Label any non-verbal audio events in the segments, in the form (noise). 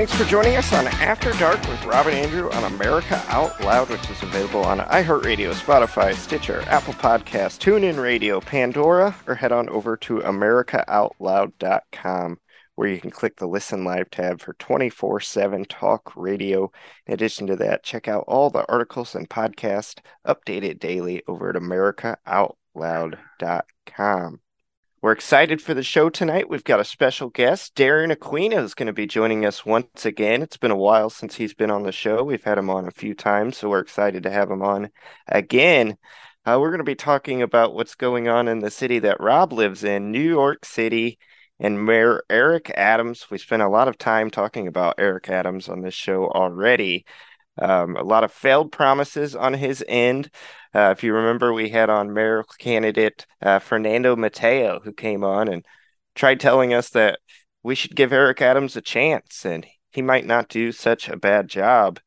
Thanks for joining us on After Dark with Rob and Andrew on America Out Loud, which is available on iHeartRadio, Spotify, Stitcher, Apple Podcasts, TuneIn Radio, Pandora, or head on over to AmericaOutloud.com where you can click the Listen Live tab for 24 7 talk radio. In addition to that, check out all the articles and podcasts updated daily over at AmericaOutloud.com. We're excited for the show tonight. We've got a special guest. Darren Aquino is going to be joining us once again. It's been a while since he's been on the show. We've had him on a few times, so we're excited to have him on again. Uh, we're going to be talking about what's going on in the city that Rob lives in, New York City, and Mayor Eric Adams. We spent a lot of time talking about Eric Adams on this show already. Um, a lot of failed promises on his end. Uh, if you remember, we had on mayor candidate uh, Fernando Mateo, who came on and tried telling us that we should give Eric Adams a chance and he might not do such a bad job.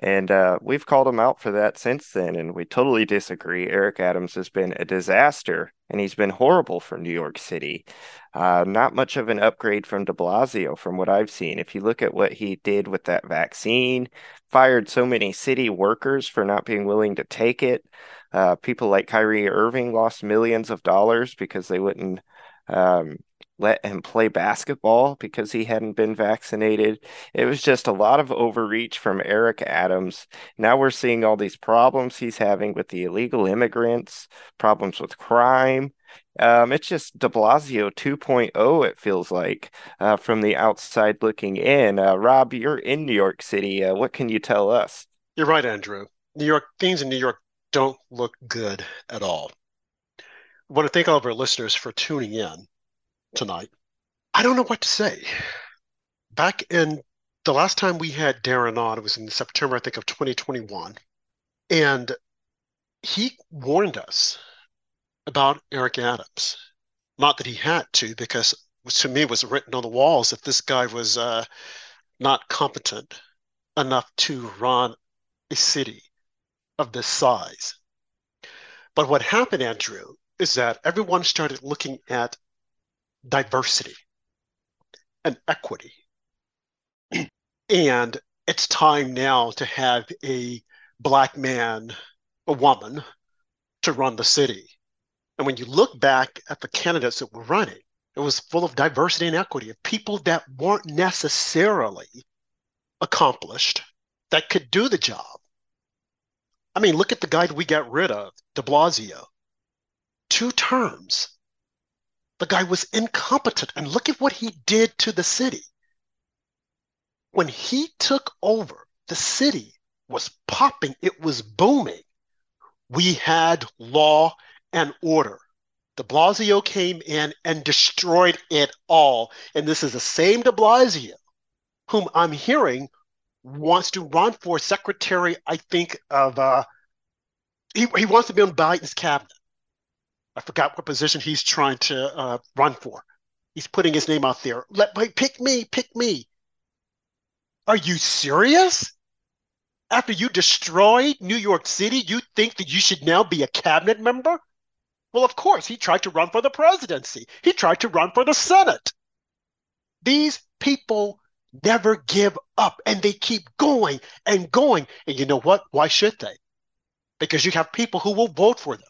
And uh, we've called him out for that since then, and we totally disagree. Eric Adams has been a disaster, and he's been horrible for New York City. Uh, not much of an upgrade from de Blasio, from what I've seen. If you look at what he did with that vaccine, fired so many city workers for not being willing to take it. Uh, people like Kyrie Irving lost millions of dollars because they wouldn't um, let him play basketball because he hadn't been vaccinated. It was just a lot of overreach from Eric Adams. Now we're seeing all these problems he's having with the illegal immigrants, problems with crime. Um, it's just de Blasio 2.0, it feels like, uh, from the outside looking in. Uh, Rob, you're in New York City. Uh, what can you tell us? You're right, Andrew. New York, things in New York don't look good at all. I want to thank all of our listeners for tuning in tonight. I don't know what to say. Back in the last time we had Darren on, it was in September, I think, of 2021. And he warned us about Eric Adams. Not that he had to, because to me it was written on the walls that this guy was uh, not competent enough to run a city of this size. But what happened, Andrew, is that everyone started looking at diversity and equity. and it's time now to have a black man, a woman, to run the city. And when you look back at the candidates that were running, it was full of diversity and equity of people that weren't necessarily accomplished that could do the job. I mean, look at the guy that we got rid of, de Blasio. Two terms. The guy was incompetent. And look at what he did to the city. When he took over, the city was popping, it was booming. We had law and order. De Blasio came in and destroyed it all. And this is the same de Blasio whom I'm hearing wants to run for secretary, I think, of uh he, he wants to be on Biden's cabinet. I forgot what position he's trying to uh, run for. He's putting his name out there. Let pick me, pick me. Are you serious? After you destroyed New York City, you think that you should now be a cabinet member? Well, of course, he tried to run for the presidency. He tried to run for the Senate. These people never give up and they keep going and going. And you know what? Why should they? Because you have people who will vote for them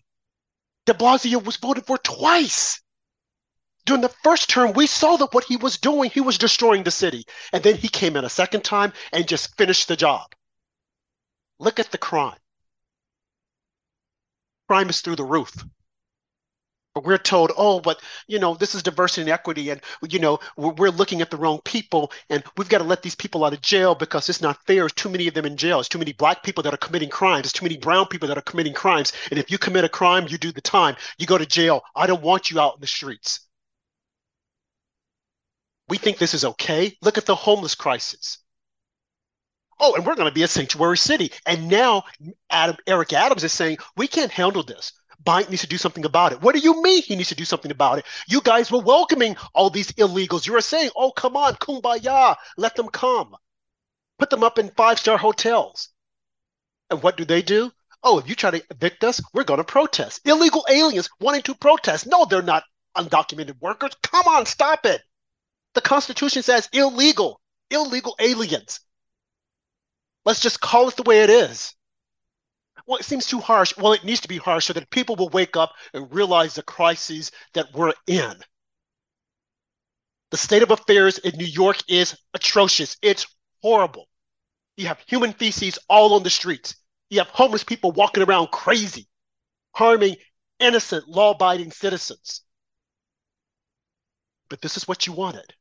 de Blasio was voted for twice. During the first term, we saw that what he was doing, he was destroying the city. And then he came in a second time and just finished the job. Look at the crime. Crime is through the roof. We're told, oh, but you know, this is diversity and equity, and you know, we're, we're looking at the wrong people, and we've got to let these people out of jail because it's not fair. There's too many of them in jail. There's too many black people that are committing crimes. There's too many brown people that are committing crimes. And if you commit a crime, you do the time. You go to jail. I don't want you out in the streets. We think this is okay. Look at the homeless crisis. Oh, and we're going to be a sanctuary city. And now Adam, Eric Adams is saying we can't handle this. Biden needs to do something about it. What do you mean he needs to do something about it? You guys were welcoming all these illegals. You were saying, oh, come on, kumbaya, let them come. Put them up in five star hotels. And what do they do? Oh, if you try to evict us, we're going to protest. Illegal aliens wanting to protest. No, they're not undocumented workers. Come on, stop it. The Constitution says illegal. illegal aliens. Let's just call it the way it is. Well, it seems too harsh. Well, it needs to be harsh so that people will wake up and realize the crises that we're in. The state of affairs in New York is atrocious. It's horrible. You have human feces all on the streets. You have homeless people walking around crazy, harming innocent, law abiding citizens. But this is what you wanted.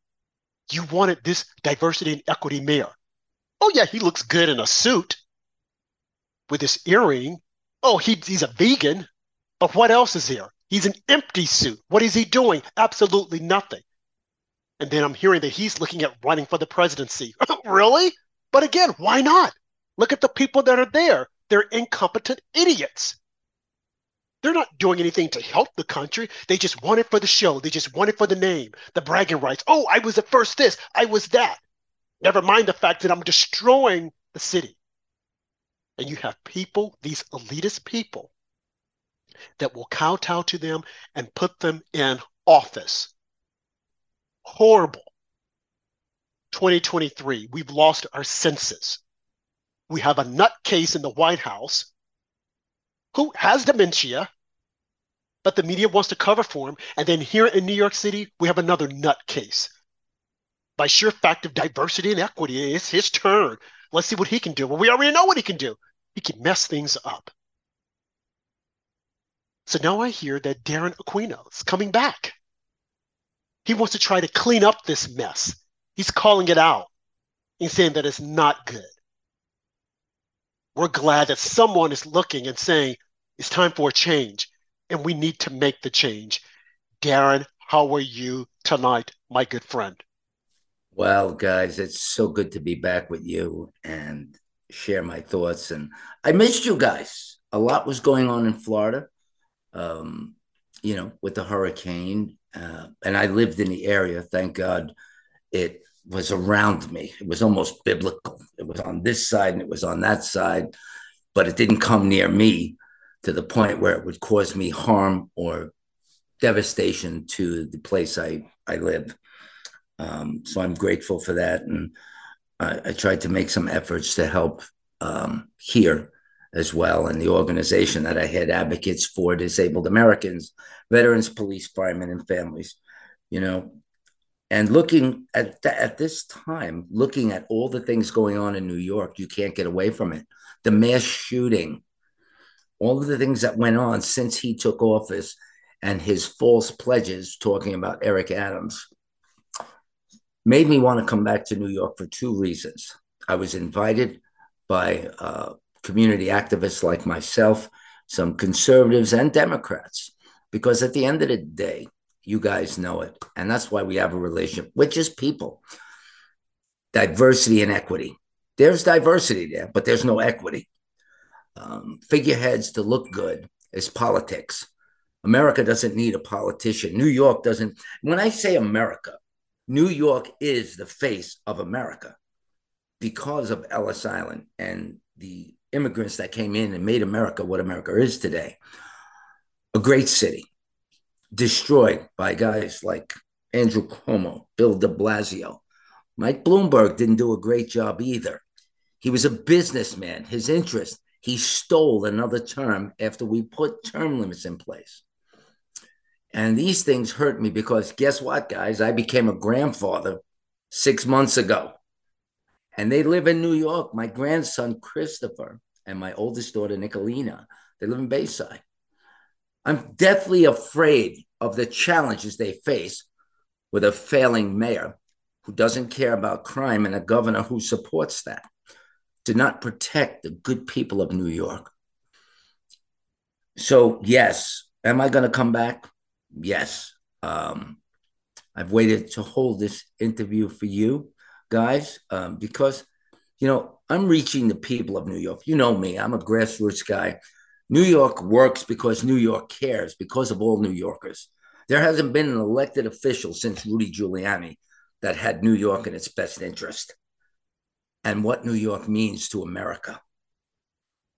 You wanted this diversity and equity mayor. Oh, yeah, he looks good in a suit with this earring. Oh, he, he's a vegan. But what else is here? He's an empty suit. What is he doing? Absolutely nothing. And then I'm hearing that he's looking at running for the presidency. (laughs) really? But again, why not? Look at the people that are there. They're incompetent idiots. They're not doing anything to help the country. They just want it for the show. They just want it for the name, the bragging rights. Oh, I was the first this, I was that. Never mind the fact that I'm destroying the city. And you have people, these elitist people, that will kowtow to them and put them in office. Horrible. 2023, we've lost our senses. We have a nutcase in the White House who has dementia, but the media wants to cover for him. And then here in New York City, we have another nutcase. By sheer fact of diversity and equity, it's his turn. Let's see what he can do. Well, we already know what he can do. He can mess things up. So now I hear that Darren Aquino is coming back. He wants to try to clean up this mess. He's calling it out. He's saying that it's not good. We're glad that someone is looking and saying, it's time for a change, and we need to make the change. Darren, how are you tonight, my good friend? Well, guys, it's so good to be back with you and share my thoughts. And I missed you guys. A lot was going on in Florida, um, you know, with the hurricane. Uh, and I lived in the area. Thank God it was around me. It was almost biblical. It was on this side and it was on that side, but it didn't come near me to the point where it would cause me harm or devastation to the place I, I live. Um, so I'm grateful for that. And I, I tried to make some efforts to help um, here as well. And the organization that I had advocates for disabled Americans, veterans, police, firemen, and families. You know, and looking at th- at this time, looking at all the things going on in New York, you can't get away from it. The mass shooting, all of the things that went on since he took office and his false pledges talking about Eric Adams made me want to come back to New York for two reasons. I was invited by uh, community activists like myself, some conservatives and Democrats, because at the end of the day, you guys know it. And that's why we have a relationship, which is people, diversity and equity. There's diversity there, but there's no equity um, figureheads to look good is politics. America doesn't need a politician. New York doesn't. When I say America, New York is the face of America because of Ellis Island and the immigrants that came in and made America what America is today. A great city, destroyed by guys like Andrew Cuomo, Bill de Blasio. Mike Bloomberg didn't do a great job either. He was a businessman. His interest he stole another term after we put term limits in place. And these things hurt me because guess what, guys? I became a grandfather six months ago. And they live in New York. My grandson, Christopher, and my oldest daughter, Nicolina, they live in Bayside. I'm deathly afraid of the challenges they face with a failing mayor who doesn't care about crime and a governor who supports that to not protect the good people of New York. So, yes, am I going to come back? Yes. Um, I've waited to hold this interview for you guys um, because, you know, I'm reaching the people of New York. You know me, I'm a grassroots guy. New York works because New York cares, because of all New Yorkers. There hasn't been an elected official since Rudy Giuliani that had New York in its best interest and what New York means to America.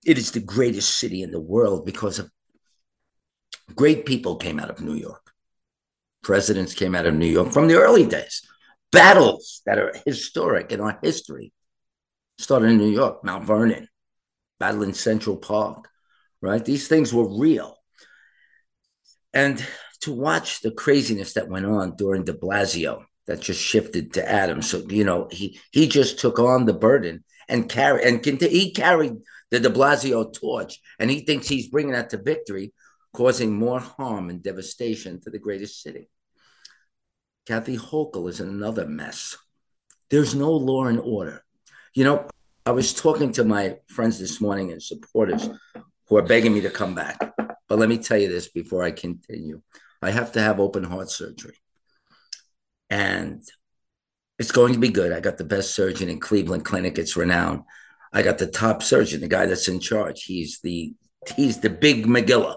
It is the greatest city in the world because of great people came out of New York. Presidents came out of New York from the early days. battles that are historic in our history. Started in New York, Mount Vernon, battle in Central Park, right? These things were real. And to watch the craziness that went on during de Blasio, that just shifted to Adams. So, you know, he he just took on the burden and carry and he carried the de Blasio torch, and he thinks he's bringing that to victory, causing more harm and devastation to the greatest city. Kathy Hochul is another mess. There's no law and order. You know, I was talking to my friends this morning and supporters who are begging me to come back. But let me tell you this before I continue. I have to have open heart surgery. And it's going to be good. I got the best surgeon in Cleveland Clinic. It's renowned. I got the top surgeon, the guy that's in charge. He's the he's the big Megillah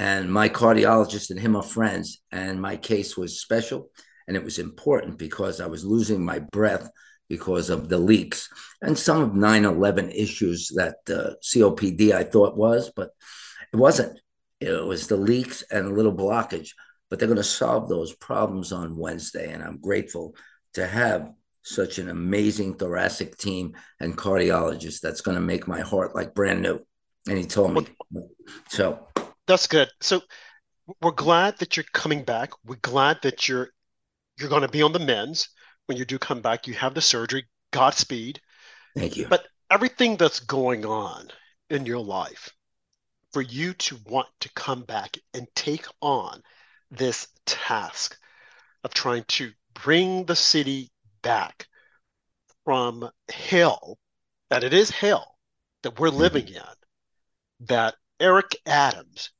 and my cardiologist and him are friends. And my case was special and it was important because I was losing my breath because of the leaks and some of 9 11 issues that uh, COPD I thought was, but it wasn't. It was the leaks and a little blockage. But they're going to solve those problems on Wednesday. And I'm grateful to have such an amazing thoracic team and cardiologist that's going to make my heart like brand new. And he told me. So that's good. So we're glad that you're coming back. We're glad that you're you're going to be on the men's when you do come back. You have the surgery. Godspeed. Thank you. But everything that's going on in your life, for you to want to come back and take on this task of trying to bring the city back from hell, that it is hell that we're living mm-hmm. in, that Eric Adams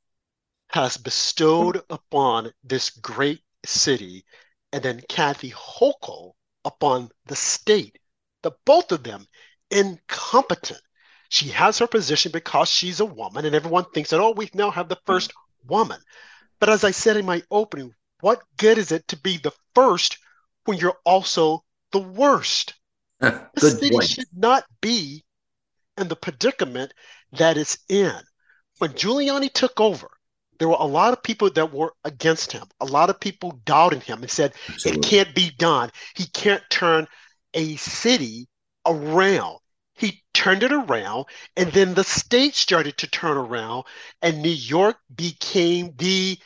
has bestowed upon this great city, and then Kathy Hochul upon the state, the both of them incompetent. She has her position because she's a woman, and everyone thinks that, oh, we now have the first woman. But as I said in my opening, what good is it to be the first when you're also the worst? (laughs) the city point. should not be in the predicament that it's in. When Giuliani took over, there were a lot of people that were against him, a lot of people doubted him and said, Absolutely. it can't be done. He can't turn a city around. He turned it around, and then the state started to turn around, and New York became the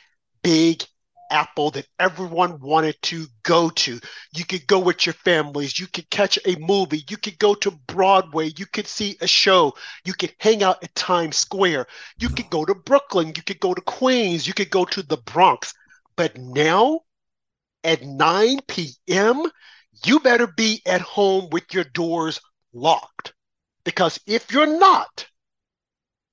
big apple that everyone wanted to go to. You could go with your families, you could catch a movie, you could go to Broadway, you could see a show, you could hang out at Times Square, you could go to Brooklyn, you could go to Queens, you could go to the Bronx. But now at 9 p.m., you better be at home with your doors locked. Because if you're not,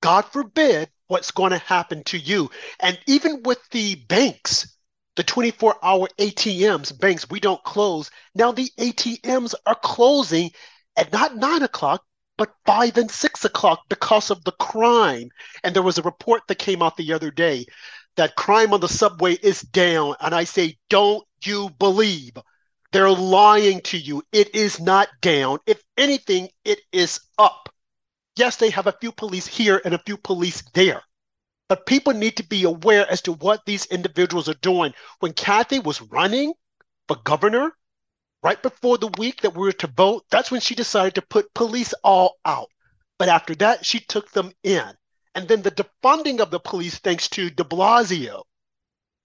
God forbid, what's going to happen to you. And even with the banks, the 24 hour ATMs, banks, we don't close. Now the ATMs are closing at not nine o'clock, but five and six o'clock because of the crime. And there was a report that came out the other day that crime on the subway is down. And I say, don't you believe? They're lying to you. It is not down. If anything, it is up. Yes, they have a few police here and a few police there. But people need to be aware as to what these individuals are doing. When Kathy was running for governor, right before the week that we were to vote, that's when she decided to put police all out. But after that, she took them in. And then the defunding of the police, thanks to de Blasio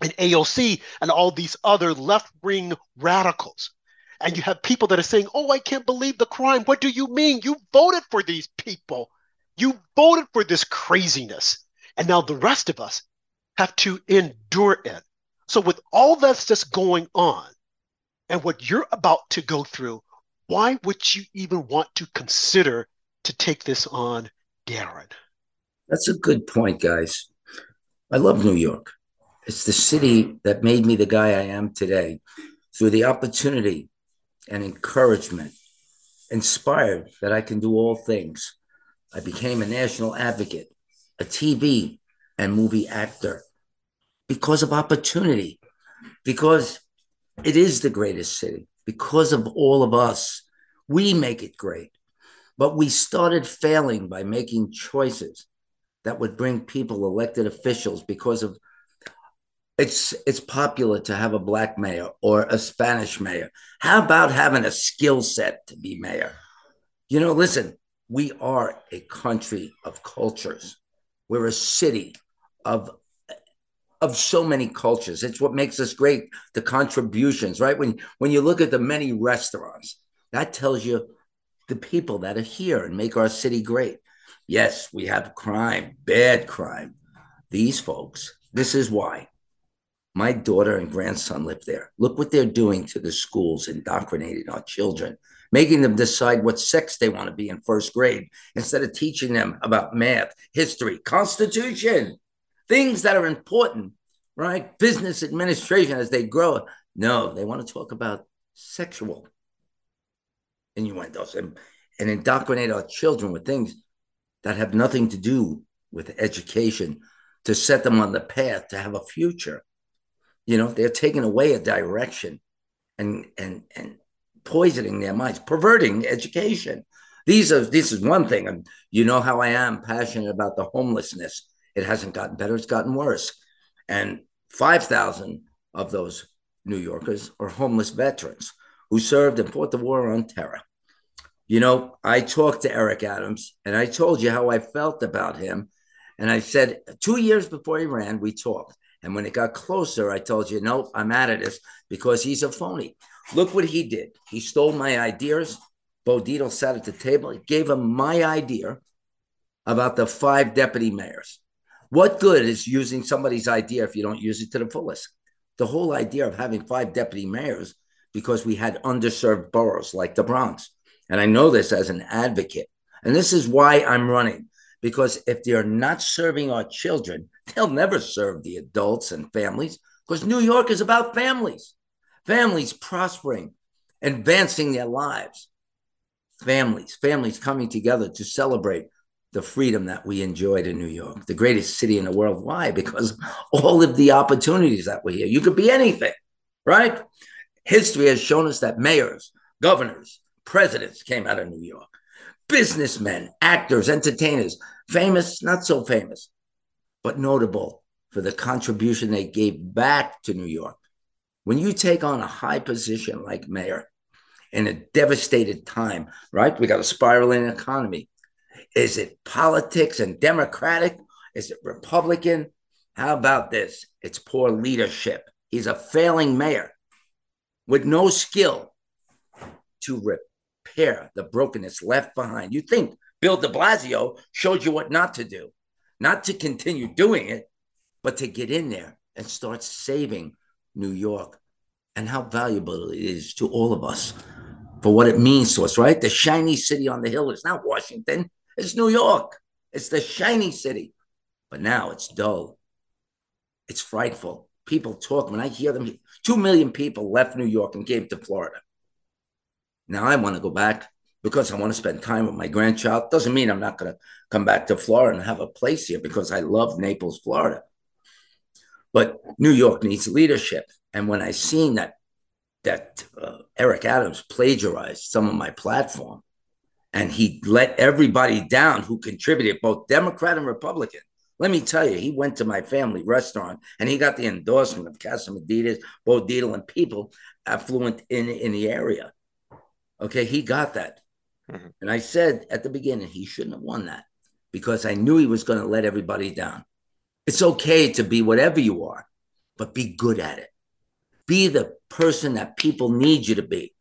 and AOC and all these other left wing radicals. And you have people that are saying, Oh, I can't believe the crime. What do you mean? You voted for these people. You voted for this craziness. And now the rest of us have to endure it. So, with all that's just going on and what you're about to go through, why would you even want to consider to take this on, Darren? That's a good point, guys. I love New York. It's the city that made me the guy I am today through the opportunity and encouragement, inspired that I can do all things. I became a national advocate a TV and movie actor because of opportunity, because it is the greatest city, because of all of us. We make it great. But we started failing by making choices that would bring people elected officials because of it's it's popular to have a black mayor or a Spanish mayor. How about having a skill set to be mayor? You know, listen, we are a country of cultures. We're a city of of so many cultures. It's what makes us great. The contributions, right? When when you look at the many restaurants, that tells you the people that are here and make our city great. Yes, we have crime, bad crime. These folks, this is why. My daughter and grandson live there. Look what they're doing to the schools, indoctrinating our children, making them decide what sex they want to be in first grade instead of teaching them about math, history, constitution, things that are important, right? Business administration as they grow. No, they want to talk about sexual innuendos and, and indoctrinate our children with things that have nothing to do with education to set them on the path to have a future. You know, they're taking away a direction and and and poisoning their minds, perverting education. These are this is one thing, and you know how I am passionate about the homelessness. It hasn't gotten better; it's gotten worse. And five thousand of those New Yorkers are homeless veterans who served and fought the war on terror. You know, I talked to Eric Adams and I told you how I felt about him. And I said, two years before he ran, we talked. And when it got closer, I told you, no, I'm out of this because he's a phony. Look what he did. He stole my ideas. Bo Dietl sat at the table. He gave him my idea about the five deputy mayors. What good is using somebody's idea if you don't use it to the fullest? The whole idea of having five deputy mayors because we had underserved boroughs like the Bronx and I know this as an advocate. And this is why I'm running, because if they're not serving our children, they'll never serve the adults and families, because New York is about families, families prospering, advancing their lives, families, families coming together to celebrate the freedom that we enjoyed in New York, the greatest city in the world. Why? Because (laughs) all of the opportunities that were here. You could be anything, right? History has shown us that mayors, governors, presidents came out of New York, businessmen, actors, entertainers, famous, not so famous, but notable for the contribution they gave back to New York. When you take on a high position like mayor in a devastated time, right? We got a spiraling economy. Is it politics and democratic? Is it Republican? How about this? It's poor leadership. He's a failing mayor with no skill to repair the brokenness left behind. You think Bill de Blasio showed you what not to do, not to continue doing it, but to get in there and start saving New York and how valuable it is to all of us for what it means to us, right? The shiny city on the hill is not Washington, it's New York. It's the shiny city. But now it's dull. It's frightful. People talk, when I hear them, two million people left New York and came to Florida. Now I want to go back because I want to spend time with my grandchild. Doesn't mean I'm not going to come back to Florida and have a place here because I love Naples, Florida. But New York needs leadership. And when I seen that that uh, Eric Adams plagiarized some of my platform, and he let everybody down who contributed, both Democrat and Republican. Let me tell you, he went to my family restaurant and he got the endorsement of Casameditas, Bo Dietl, and people affluent in, in the area. Okay, he got that. Mm-hmm. And I said at the beginning, he shouldn't have won that because I knew he was going to let everybody down. It's okay to be whatever you are, but be good at it. Be the person that people need you to be.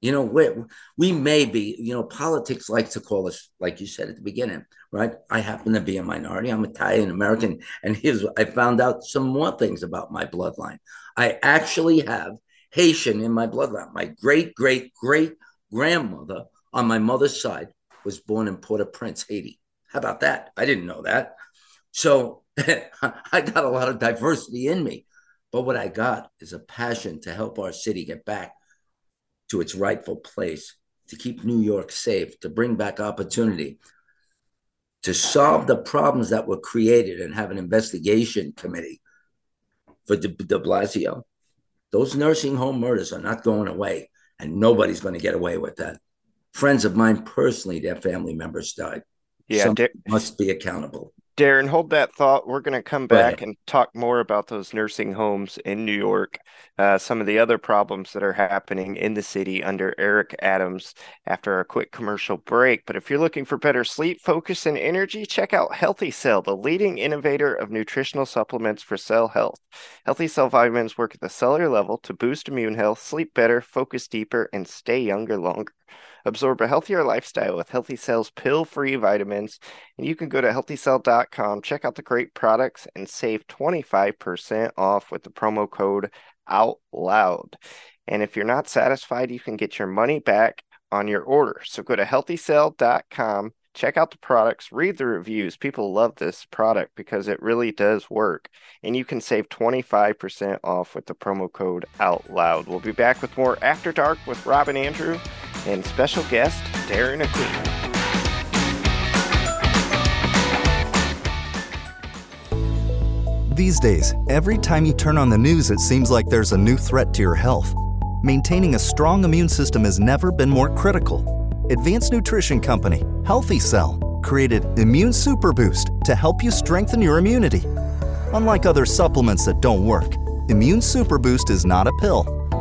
You know, we we may be, you know, politics likes to call us, like you said at the beginning, right? I happen to be a minority. I'm Italian American. And here's, I found out some more things about my bloodline. I actually have Haitian in my bloodline. My great great great grandmother on my mother's side was born in Port au Prince, Haiti. How about that? I didn't know that. So (laughs) I got a lot of diversity in me. But what I got is a passion to help our city get back to its rightful place, to keep New York safe, to bring back opportunity, to solve the problems that were created and have an investigation committee for de, de Blasio those nursing home murders are not going away, and nobody's going to get away with that. Friends of mine personally, their family members died. Yeah, Somebody must be accountable. Darren, hold that thought. We're going to come back and talk more about those nursing homes in New York, uh, some of the other problems that are happening in the city under Eric Adams after a quick commercial break. But if you're looking for better sleep, focus, and energy, check out Healthy Cell, the leading innovator of nutritional supplements for cell health. Healthy Cell vitamins work at the cellular level to boost immune health, sleep better, focus deeper, and stay younger longer. Absorb a healthier lifestyle with Healthy Cell's pill free vitamins. And you can go to healthycell.com, check out the great products, and save 25% off with the promo code Out Loud. And if you're not satisfied, you can get your money back on your order. So go to healthycell.com check out the products, read the reviews. People love this product because it really does work. And you can save 25% off with the promo code Out Loud. We'll be back with more After Dark with Rob and Andrew and special guest Darren Aquino. These days, every time you turn on the news, it seems like there's a new threat to your health. Maintaining a strong immune system has never been more critical. Advanced nutrition company, Healthy Cell, created Immune Super Boost to help you strengthen your immunity. Unlike other supplements that don't work, Immune Super Boost is not a pill.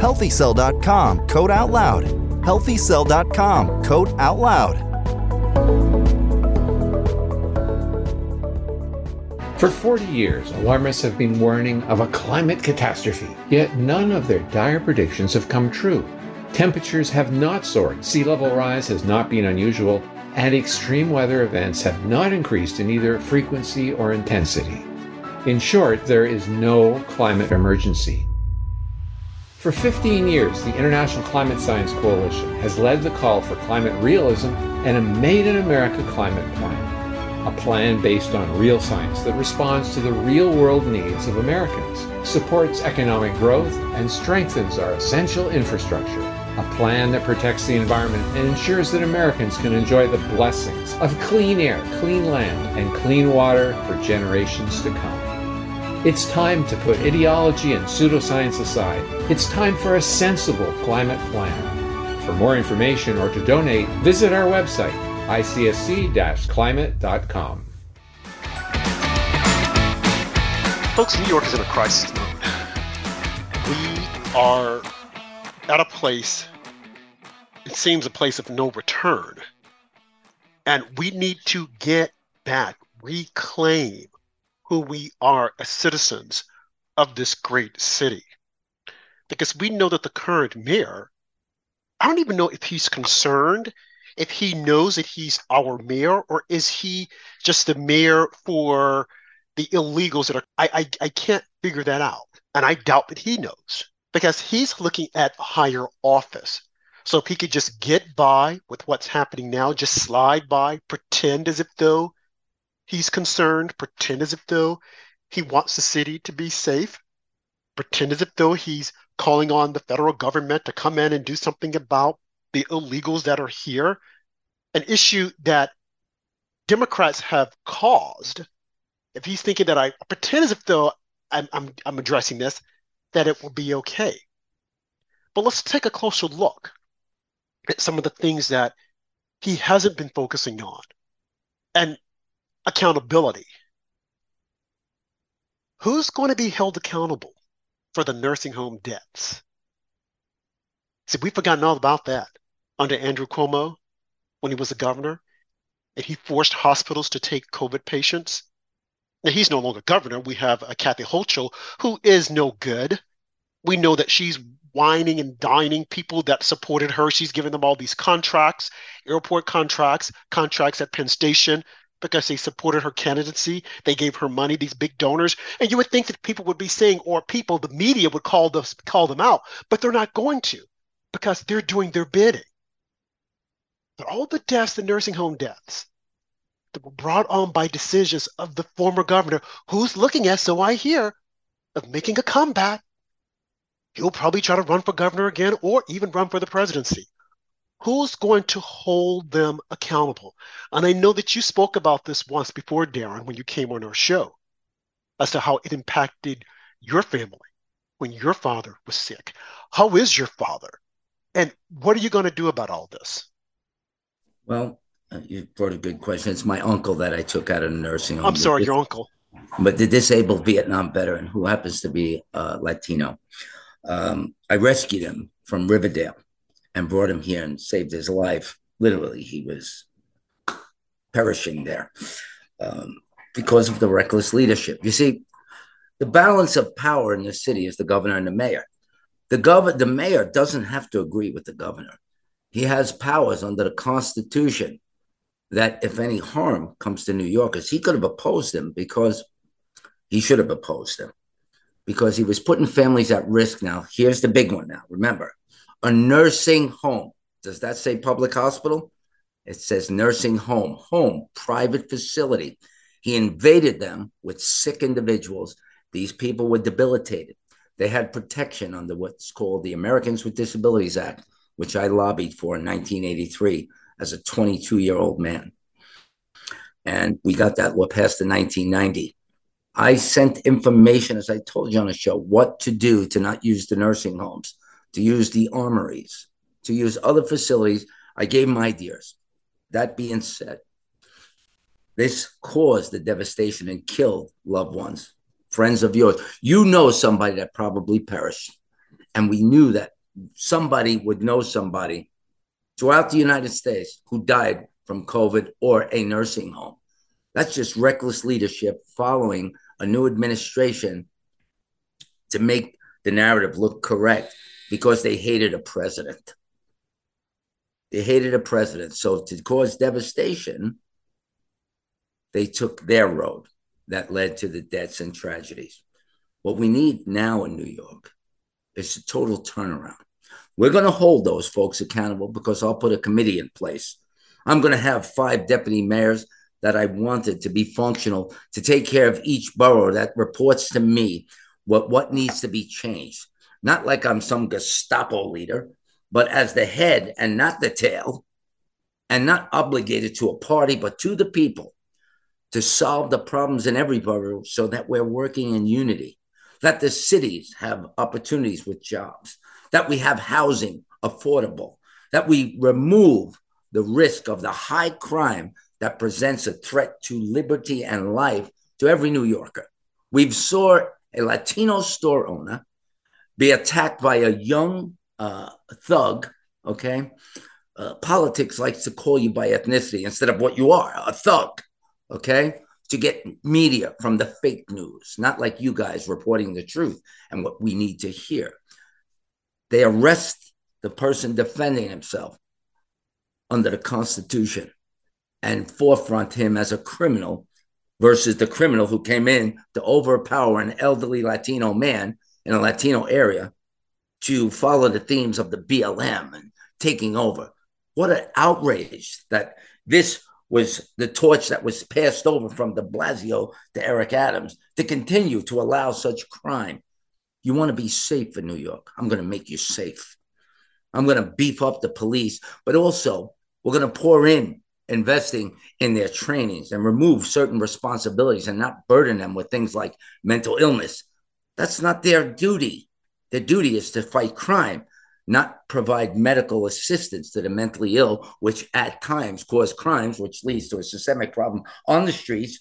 Healthycell.com code out loud. Healthycell.com code out loud. For 40 years, alarmists have been warning of a climate catastrophe, yet none of their dire predictions have come true. Temperatures have not soared, sea level rise has not been unusual, and extreme weather events have not increased in either frequency or intensity. In short, there is no climate emergency. For 15 years, the International Climate Science Coalition has led the call for climate realism and a Made in America climate plan. A plan based on real science that responds to the real world needs of Americans, supports economic growth, and strengthens our essential infrastructure a plan that protects the environment and ensures that Americans can enjoy the blessings of clean air, clean land, and clean water for generations to come. It's time to put ideology and pseudoscience aside. It's time for a sensible climate plan. For more information or to donate, visit our website, icsc-climate.com. Folks, New York is in a crisis mode. We are at a place it seems a place of no return. And we need to get back, reclaim who we are as citizens of this great city. Because we know that the current mayor, I don't even know if he's concerned, if he knows that he's our mayor, or is he just the mayor for the illegals that are. I, I, I can't figure that out. And I doubt that he knows because he's looking at higher office. So if he could just get by with what's happening now, just slide by, pretend as if though he's concerned, pretend as if though he wants the city to be safe, pretend as if though he's calling on the federal government to come in and do something about the illegals that are here, an issue that Democrats have caused. If he's thinking that I pretend as if though I'm, I'm, I'm addressing this, that it will be okay. But let's take a closer look at some of the things that he hasn't been focusing on and accountability. Who's going to be held accountable for the nursing home debts? See, we've forgotten all about that under Andrew Cuomo when he was the governor, and he forced hospitals to take COVID patients. Now he's no longer governor. We have a Kathy Hochul who is no good. We know that she's wining and dining people that supported her. She's given them all these contracts, airport contracts, contracts at Penn Station because they supported her candidacy. They gave her money, these big donors. And you would think that people would be saying, or people, the media would call them, call them out, but they're not going to because they're doing their bidding. But all the deaths, the nursing home deaths, that were brought on by decisions of the former governor, who's looking at, so I hear, of making a comeback. He'll probably try to run for governor again or even run for the presidency. Who's going to hold them accountable? And I know that you spoke about this once before, Darren, when you came on our show, as to how it impacted your family when your father was sick. How is your father? And what are you going to do about all this? Well, uh, you brought a good question. It's my uncle that I took out of the nursing home. I'm sorry, your uncle. But the disabled Vietnam veteran who happens to be uh, Latino. Um, I rescued him from Riverdale and brought him here and saved his life. Literally, he was perishing there um, because of the reckless leadership. You see, the balance of power in the city is the governor and the mayor. The governor, the mayor doesn't have to agree with the governor. He has powers under the Constitution that if any harm comes to New Yorkers, he could have opposed him because he should have opposed him because he was putting families at risk. Now, here's the big one now. Remember, a nursing home. Does that say public hospital? It says nursing home, home, private facility. He invaded them with sick individuals. These people were debilitated. They had protection under what's called the Americans with Disabilities Act, which I lobbied for in 1983 as a 22 year old man. And we got that law passed in 1990. I sent information, as I told you on the show, what to do to not use the nursing homes, to use the armories, to use other facilities. I gave them ideas. That being said, this caused the devastation and killed loved ones friends of yours. You know somebody that probably perished. And we knew that somebody would know somebody throughout the United States who died from COVID or a nursing home. That's just reckless leadership following a new administration to make the narrative look correct because they hated a president. They hated a president. So to cause devastation, they took their road that led to the deaths and tragedies. What we need now in New York is a total turnaround. We're going to hold those folks accountable because I'll put a committee in place. I'm going to have five deputy mayors that I wanted to be functional to take care of each borough that reports to me what, what needs to be changed. Not like I'm some Gestapo leader, but as the head and not the tail, and not obligated to a party, but to the people to solve the problems in every borough so that we're working in unity, that the cities have opportunities with jobs, that we have housing affordable, that we remove the risk of the high crime that presents a threat to liberty and life to every New Yorker. We've saw a Latino store owner be attacked by a young uh, thug, okay? Uh, politics likes to call you by ethnicity instead of what you are, a thug okay? To get media from the fake news, not like you guys reporting the truth and what we need to hear. They arrest the person defending himself under the Constitution and forefront him as a criminal versus the criminal who came in to overpower an elderly Latino man in a Latino area to follow the themes of the BLM and taking over. What an outrage that this was the torch that was passed over from de Blasio to Eric Adams to continue to allow such crime. You want to be safe in New York. I'm going to make you safe. I'm going to beef up the police, but also we're going to pour in investing in their trainings and remove certain responsibilities and not burden them with things like mental illness. That's not their duty. Their duty is to fight crime not provide medical assistance to the mentally ill, which at times cause crimes, which leads to a systemic problem on the streets,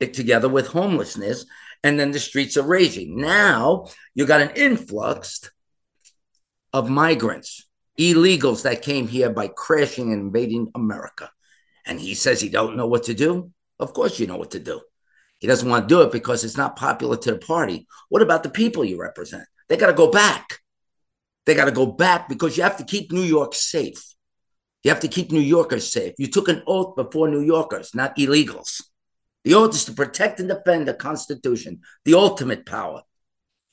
eh, together with homelessness. And then the streets are raging. Now you got an influx of migrants, illegals that came here by crashing and invading America. And he says he don't know what to do. Of course, you know what to do. He doesn't want to do it because it's not popular to the party. What about the people you represent? They got to go back. They got to go back because you have to keep New York safe. You have to keep New Yorkers safe. You took an oath before New Yorkers, not illegals. The oath is to protect and defend the Constitution, the ultimate power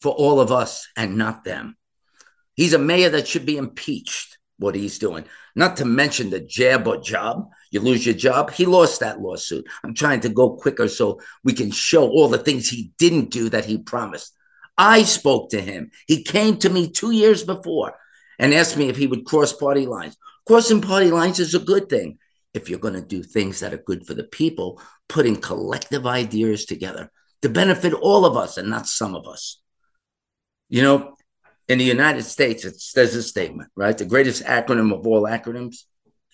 for all of us and not them. He's a mayor that should be impeached. What he's doing. Not to mention the jab or job. You lose your job. He lost that lawsuit. I'm trying to go quicker so we can show all the things he didn't do that he promised. I spoke to him. He came to me two years before and asked me if he would cross party lines. Crossing party lines is a good thing if you're going to do things that are good for the people, putting collective ideas together to benefit all of us and not some of us. You know, in the United States, it says a statement, right? The greatest acronym of all acronyms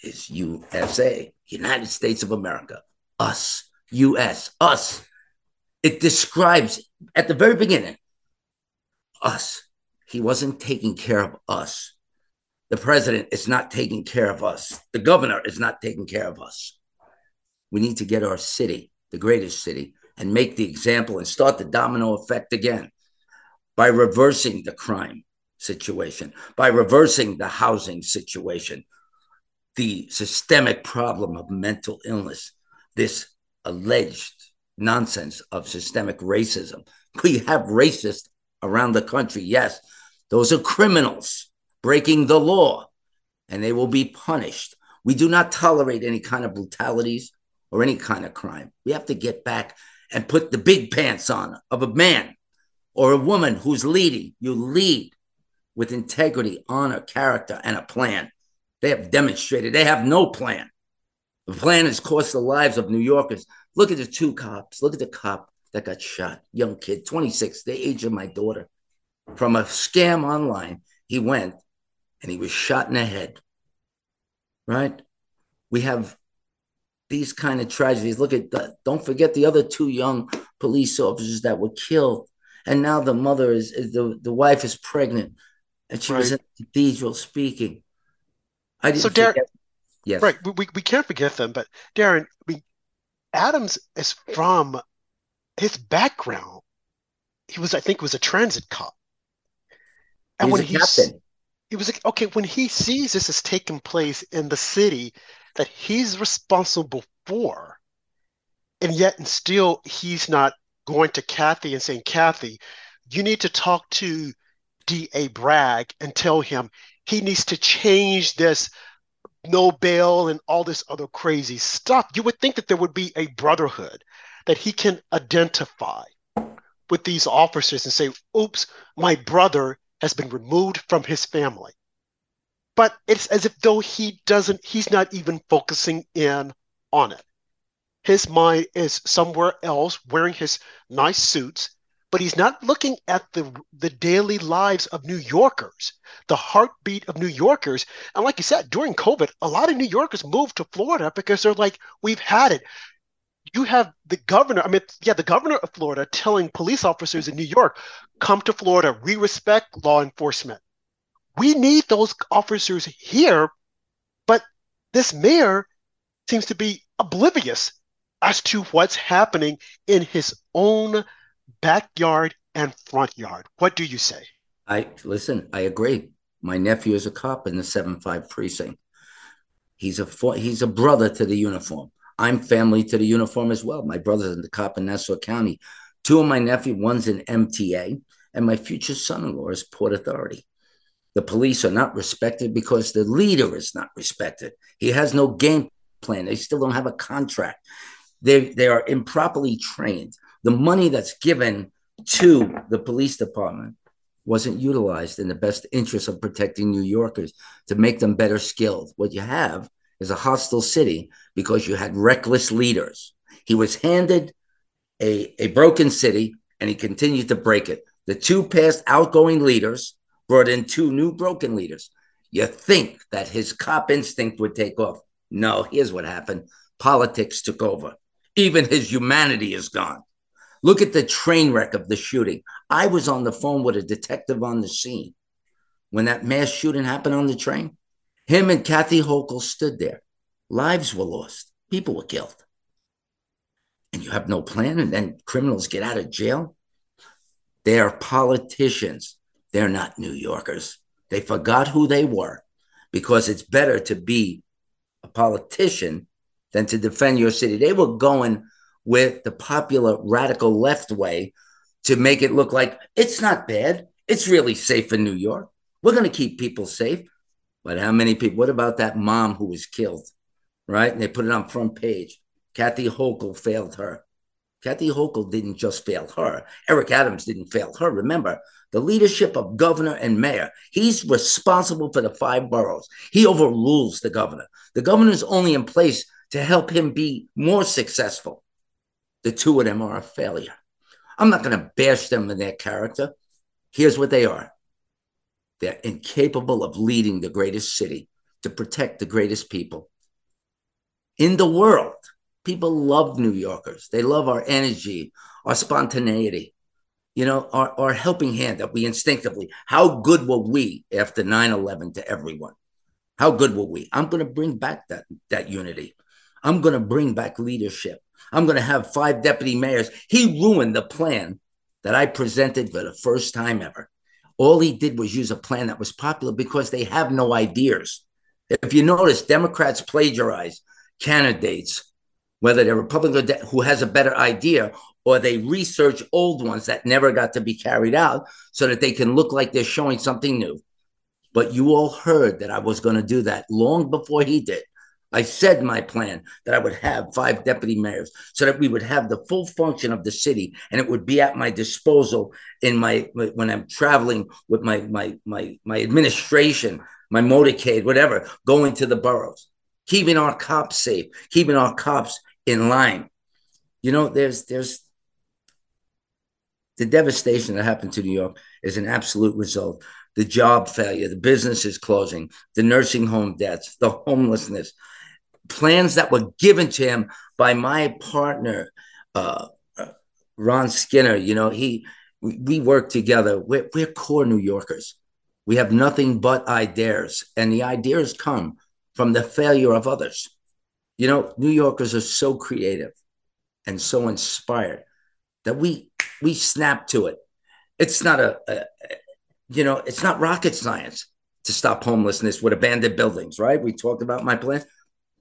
is USA, United States of America, us, US, us. It describes at the very beginning us. He wasn't taking care of us. The president is not taking care of us. The governor is not taking care of us. We need to get our city, the greatest city, and make the example and start the domino effect again by reversing the crime situation, by reversing the housing situation, the systemic problem of mental illness, this alleged nonsense of systemic racism. We have racists around the country. Yes, those are criminals breaking the law, and they will be punished. We do not tolerate any kind of brutalities or any kind of crime. We have to get back and put the big pants on of a man or a woman who's leading. You lead with integrity, honor, character, and a plan. They have demonstrated they have no plan. The plan has cost the lives of New Yorkers. Look at the two cops. Look at the cop that got shot, young kid, 26, the age of my daughter. From a scam online, he went and he was shot in the head. Right? We have these kind of tragedies. Look at the, don't forget the other two young police officers that were killed. And now the mother is, is the, the wife is pregnant and she right. was in the cathedral speaking. I didn't so Darren, forget. Yes. Right. We, we can't forget them, but Darren, I mean, Adams is from his background, he was, I think, was a transit cop. And he's when he's he was like, okay, when he sees this is taking place in the city that he's responsible for, and yet and still he's not going to Kathy and saying, Kathy, you need to talk to D.A. Bragg and tell him he needs to change this no bail and all this other crazy stuff. You would think that there would be a brotherhood that he can identify with these officers and say, oops, my brother has been removed from his family. But it's as if though he doesn't, he's not even focusing in on it. His mind is somewhere else wearing his nice suits, but he's not looking at the the daily lives of New Yorkers, the heartbeat of New Yorkers. And like you said, during COVID, a lot of New Yorkers moved to Florida because they're like, we've had it you have the governor, I mean, yeah, the governor of Florida telling police officers in New York, come to Florida, we respect law enforcement. We need those officers here, but this mayor seems to be oblivious as to what's happening in his own backyard and front yard. What do you say? I listen, I agree. My nephew is a cop in the 7-5 precinct. He's a he's a brother to the uniform. I'm family to the uniform as well. My brother's in the cop in Nassau County. Two of my nephew, one's in MTA, and my future son-in-law is Port Authority. The police are not respected because the leader is not respected. He has no game plan. They still don't have a contract. They they are improperly trained. The money that's given to the police department wasn't utilized in the best interest of protecting New Yorkers to make them better skilled. What you have is a hostile city because you had reckless leaders. He was handed a, a broken city and he continued to break it. The two past outgoing leaders brought in two new broken leaders. You think that his cop instinct would take off. No, here's what happened politics took over. Even his humanity is gone. Look at the train wreck of the shooting. I was on the phone with a detective on the scene when that mass shooting happened on the train. Him and Kathy Hochul stood there. Lives were lost. People were killed. And you have no plan, and then criminals get out of jail. They are politicians. They're not New Yorkers. They forgot who they were because it's better to be a politician than to defend your city. They were going with the popular radical left way to make it look like it's not bad. It's really safe in New York. We're going to keep people safe. But how many people? What about that mom who was killed? Right? And they put it on front page. Kathy Hochul failed her. Kathy Hochul didn't just fail her. Eric Adams didn't fail her. Remember, the leadership of governor and mayor, he's responsible for the five boroughs. He overrules the governor. The governor is only in place to help him be more successful. The two of them are a failure. I'm not going to bash them in their character. Here's what they are they're incapable of leading the greatest city to protect the greatest people in the world. People love New Yorkers. They love our energy, our spontaneity, you know, our, our helping hand that we instinctively. How good were we after 9 11 to everyone? How good were we? I'm going to bring back that, that unity. I'm going to bring back leadership. I'm going to have five deputy mayors. He ruined the plan that I presented for the first time ever. All he did was use a plan that was popular because they have no ideas. If you notice, Democrats plagiarize candidates, whether they're Republican who has a better idea, or they research old ones that never got to be carried out so that they can look like they're showing something new. But you all heard that I was going to do that long before he did. I said my plan that I would have five deputy mayors so that we would have the full function of the city and it would be at my disposal in my when I'm traveling with my my my my administration, my motorcade, whatever, going to the boroughs, keeping our cops safe, keeping our cops in line. You know, there's there's the devastation that happened to New York is an absolute result. The job failure, the businesses closing, the nursing home deaths, the homelessness, plans that were given to him by my partner, uh, Ron Skinner. You know, he we, we work together. We're, we're core New Yorkers. We have nothing but ideas, and the ideas come from the failure of others. You know, New Yorkers are so creative and so inspired that we we snap to it. It's not a, a you know, it's not rocket science to stop homelessness with abandoned buildings, right? We talked about my plan.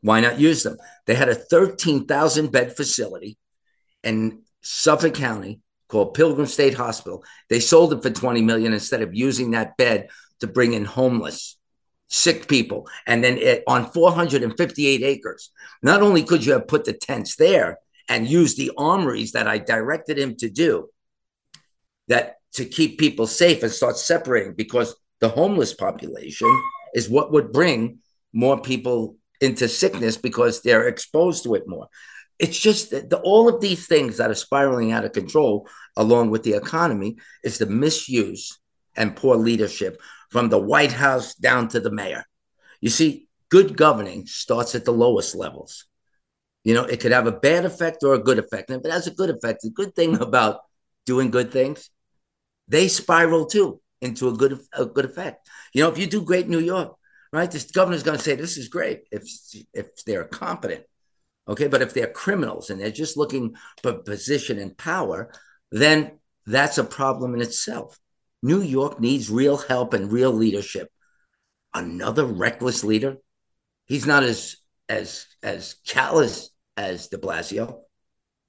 Why not use them? They had a 13,000 bed facility in Suffolk County called Pilgrim State Hospital. They sold it for 20 million instead of using that bed to bring in homeless, sick people. And then it, on 458 acres, not only could you have put the tents there and use the armories that I directed him to do, that to keep people safe and start separating because the homeless population is what would bring more people into sickness because they're exposed to it more. It's just that the, all of these things that are spiraling out of control, along with the economy, is the misuse and poor leadership from the White House down to the mayor. You see, good governing starts at the lowest levels. You know, it could have a bad effect or a good effect. And if it has a good effect, the good thing (laughs) about doing good things, they spiral too into a good a good effect. You know, if you do great New York, right? This governor's going to say this is great if if they're competent, okay. But if they're criminals and they're just looking for position and power, then that's a problem in itself. New York needs real help and real leadership. Another reckless leader. He's not as as as callous as De Blasio,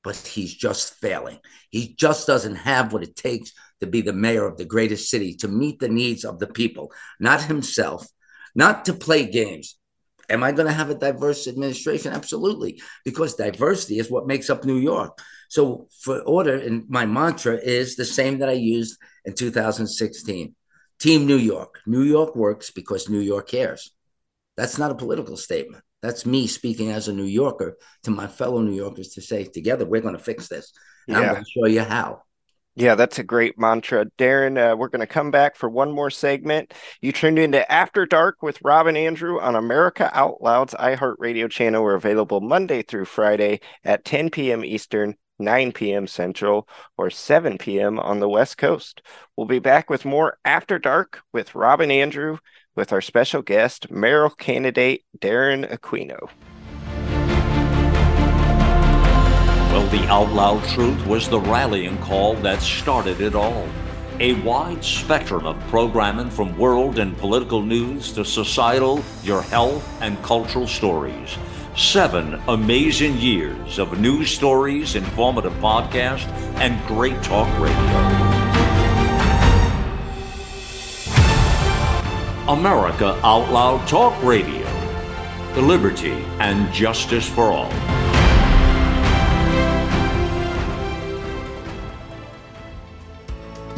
but he's just failing. He just doesn't have what it takes to be the mayor of the greatest city to meet the needs of the people, not himself, not to play games. Am I going to have a diverse administration? Absolutely, because diversity is what makes up New York. So, for order, and my mantra is the same that I used in 2016 Team New York. New York works because New York cares. That's not a political statement. That's me speaking as a New Yorker to my fellow New Yorkers to say, together, we're going to fix this. And yeah. I'm going to show you how. Yeah, that's a great mantra. Darren, uh, we're going to come back for one more segment. You tuned into After Dark with Rob and Andrew on America Out Loud's iHeartRadio channel. We're available Monday through Friday at 10 p.m. Eastern, 9 p.m. Central, or 7 p.m. on the West Coast. We'll be back with more After Dark with Rob and Andrew with our special guest, mayoral candidate Darren Aquino. The Out Loud Truth was the rallying call that started it all. A wide spectrum of programming from world and political news to societal, your health, and cultural stories. Seven amazing years of news stories, informative podcasts, and great talk radio. America Out Loud Talk Radio. The Liberty and justice for all.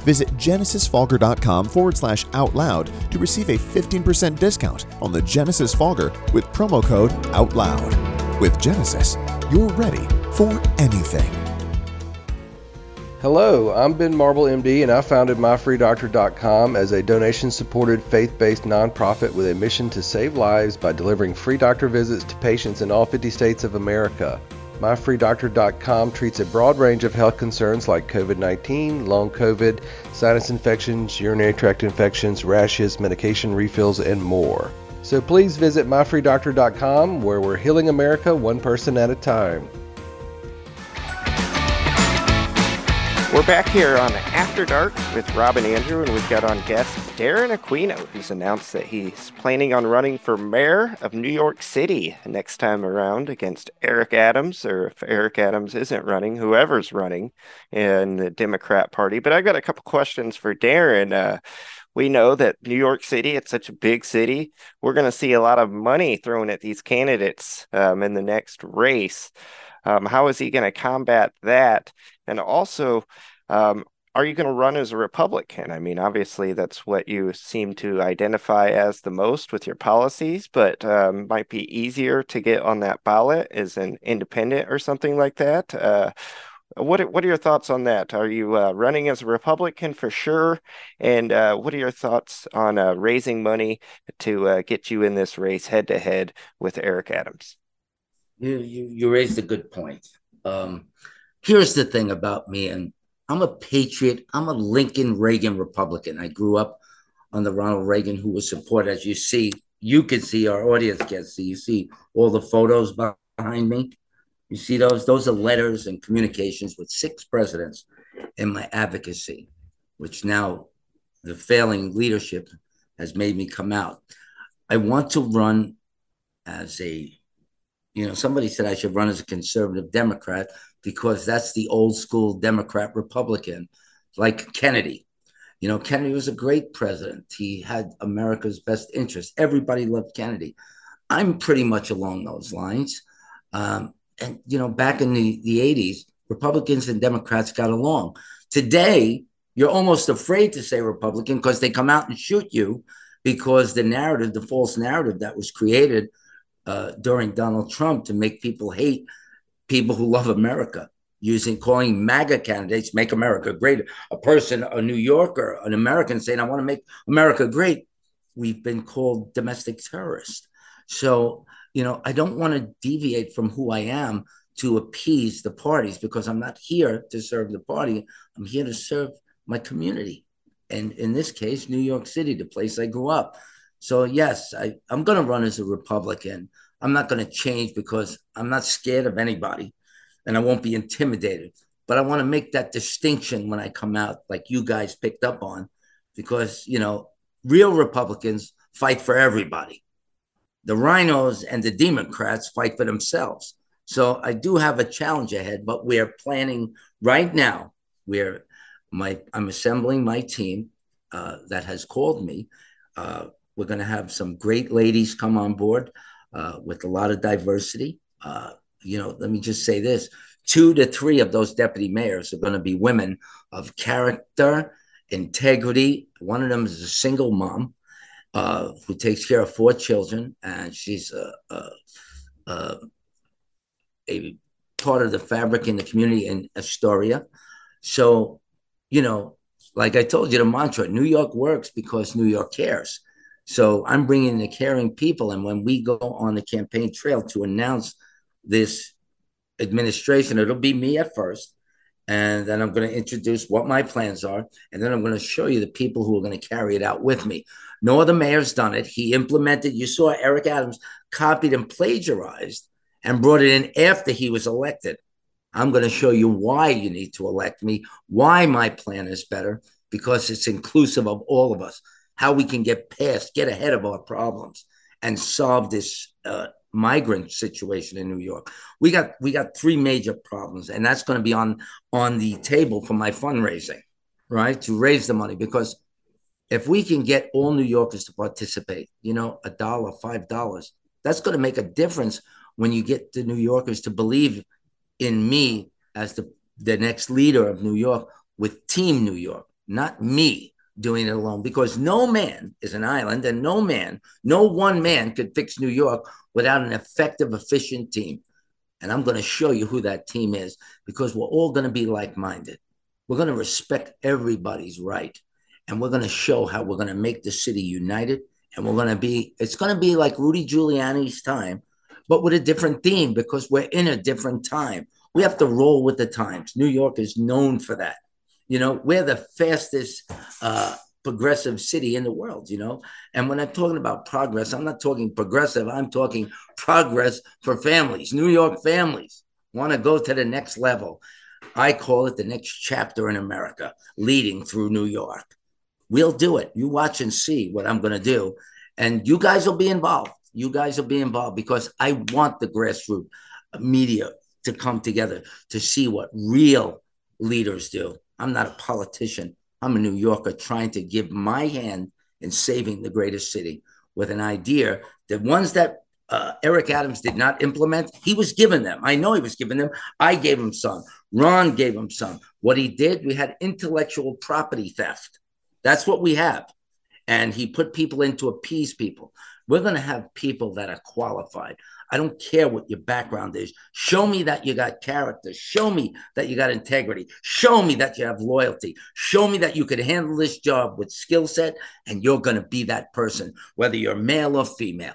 Visit genesisfogger.com forward slash out loud to receive a 15% discount on the Genesis Fogger with promo code OUTLOUD. With Genesis, you're ready for anything. Hello, I'm Ben Marble, MD, and I founded MyFreeDoctor.com as a donation supported faith based nonprofit with a mission to save lives by delivering free doctor visits to patients in all 50 states of America. MyFreeDoctor.com treats a broad range of health concerns like COVID 19, long COVID, sinus infections, urinary tract infections, rashes, medication refills, and more. So please visit MyFreeDoctor.com where we're healing America one person at a time. We're back here on After Dark with Rob and Andrew, and we've got on guest Darren Aquino, who's announced that he's planning on running for mayor of New York City next time around against Eric Adams, or if Eric Adams isn't running, whoever's running in the Democrat Party. But I've got a couple questions for Darren. Uh, we know that New York City, it's such a big city. We're going to see a lot of money thrown at these candidates um, in the next race. Um, how is he going to combat that? And also, um, are you going to run as a Republican? I mean, obviously, that's what you seem to identify as the most with your policies, but um, might be easier to get on that ballot as an independent or something like that. Uh, what what are your thoughts on that? Are you uh, running as a Republican for sure? And uh, what are your thoughts on uh, raising money to uh, get you in this race head to head with Eric Adams? You, you, you raised a good point. Um, here's the thing about me, and I'm a patriot. I'm a Lincoln Reagan Republican. I grew up on the Ronald Reagan who was supported. As you see, you can see, our audience can see. You see all the photos behind me. You see those? Those are letters and communications with six presidents in my advocacy, which now the failing leadership has made me come out. I want to run as a you know, somebody said I should run as a conservative Democrat because that's the old school Democrat Republican, like Kennedy. You know, Kennedy was a great president. He had America's best interest. Everybody loved Kennedy. I'm pretty much along those lines. Um, and, you know, back in the, the 80s, Republicans and Democrats got along. Today, you're almost afraid to say Republican because they come out and shoot you because the narrative, the false narrative that was created uh, during Donald Trump to make people hate people who love America, using calling MAGA candidates "Make America Great." A person, a New Yorker, an American saying, "I want to make America great." We've been called domestic terrorists. So you know, I don't want to deviate from who I am to appease the parties because I'm not here to serve the party. I'm here to serve my community. And in this case, New York City, the place I grew up. So yes, I, I'm going to run as a Republican. I'm not going to change because I'm not scared of anybody, and I won't be intimidated. But I want to make that distinction when I come out, like you guys picked up on, because you know, real Republicans fight for everybody. The RINOs and the Democrats fight for themselves. So I do have a challenge ahead, but we're planning right now. We're my I'm assembling my team uh, that has called me. Uh, we're going to have some great ladies come on board uh, with a lot of diversity. Uh, you know, let me just say this two to three of those deputy mayors are going to be women of character, integrity. One of them is a single mom uh, who takes care of four children, and she's a, a, a, a part of the fabric in the community in Astoria. So, you know, like I told you, the mantra New York works because New York cares. So I'm bringing the caring people. And when we go on the campaign trail to announce this administration, it'll be me at first. And then I'm going to introduce what my plans are. And then I'm going to show you the people who are going to carry it out with me. No other mayor's done it. He implemented, you saw Eric Adams copied and plagiarized and brought it in after he was elected. I'm going to show you why you need to elect me, why my plan is better, because it's inclusive of all of us, how we can get past, get ahead of our problems, and solve this uh, migrant situation in New York. We got we got three major problems, and that's going to be on on the table for my fundraising, right? To raise the money because if we can get all New Yorkers to participate, you know, a dollar, five dollars, that's going to make a difference when you get the New Yorkers to believe in me as the the next leader of New York with Team New York, not me doing it alone. Because no man is an island, and no man, no one man could fix New York without an effective, efficient team. And I'm going to show you who that team is because we're all going to be like minded. We're going to respect everybody's right and we're going to show how we're going to make the city united and we're going to be it's going to be like rudy giuliani's time but with a different theme because we're in a different time we have to roll with the times new york is known for that you know we're the fastest uh, progressive city in the world you know and when i'm talking about progress i'm not talking progressive i'm talking progress for families new york families want to go to the next level i call it the next chapter in america leading through new york We'll do it. You watch and see what I'm going to do. And you guys will be involved. You guys will be involved because I want the grassroots media to come together to see what real leaders do. I'm not a politician. I'm a New Yorker trying to give my hand in saving the greatest city with an idea that ones that uh, Eric Adams did not implement, he was given them. I know he was given them. I gave him some. Ron gave him some. What he did, we had intellectual property theft. That's what we have. And he put people in to appease people. We're going to have people that are qualified. I don't care what your background is. Show me that you got character. Show me that you got integrity. Show me that you have loyalty. Show me that you can handle this job with skill set and you're going to be that person, whether you're male or female.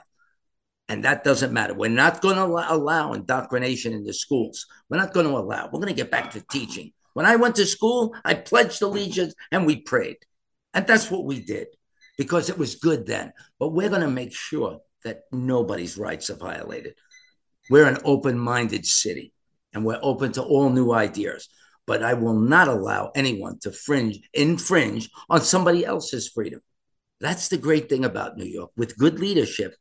And that doesn't matter. We're not going to allow indoctrination in the schools. We're not going to allow. We're going to get back to teaching. When I went to school, I pledged allegiance and we prayed. And that's what we did because it was good then. But we're going to make sure that nobody's rights are violated. We're an open minded city and we're open to all new ideas. But I will not allow anyone to fringe, infringe on somebody else's freedom. That's the great thing about New York. With good leadership,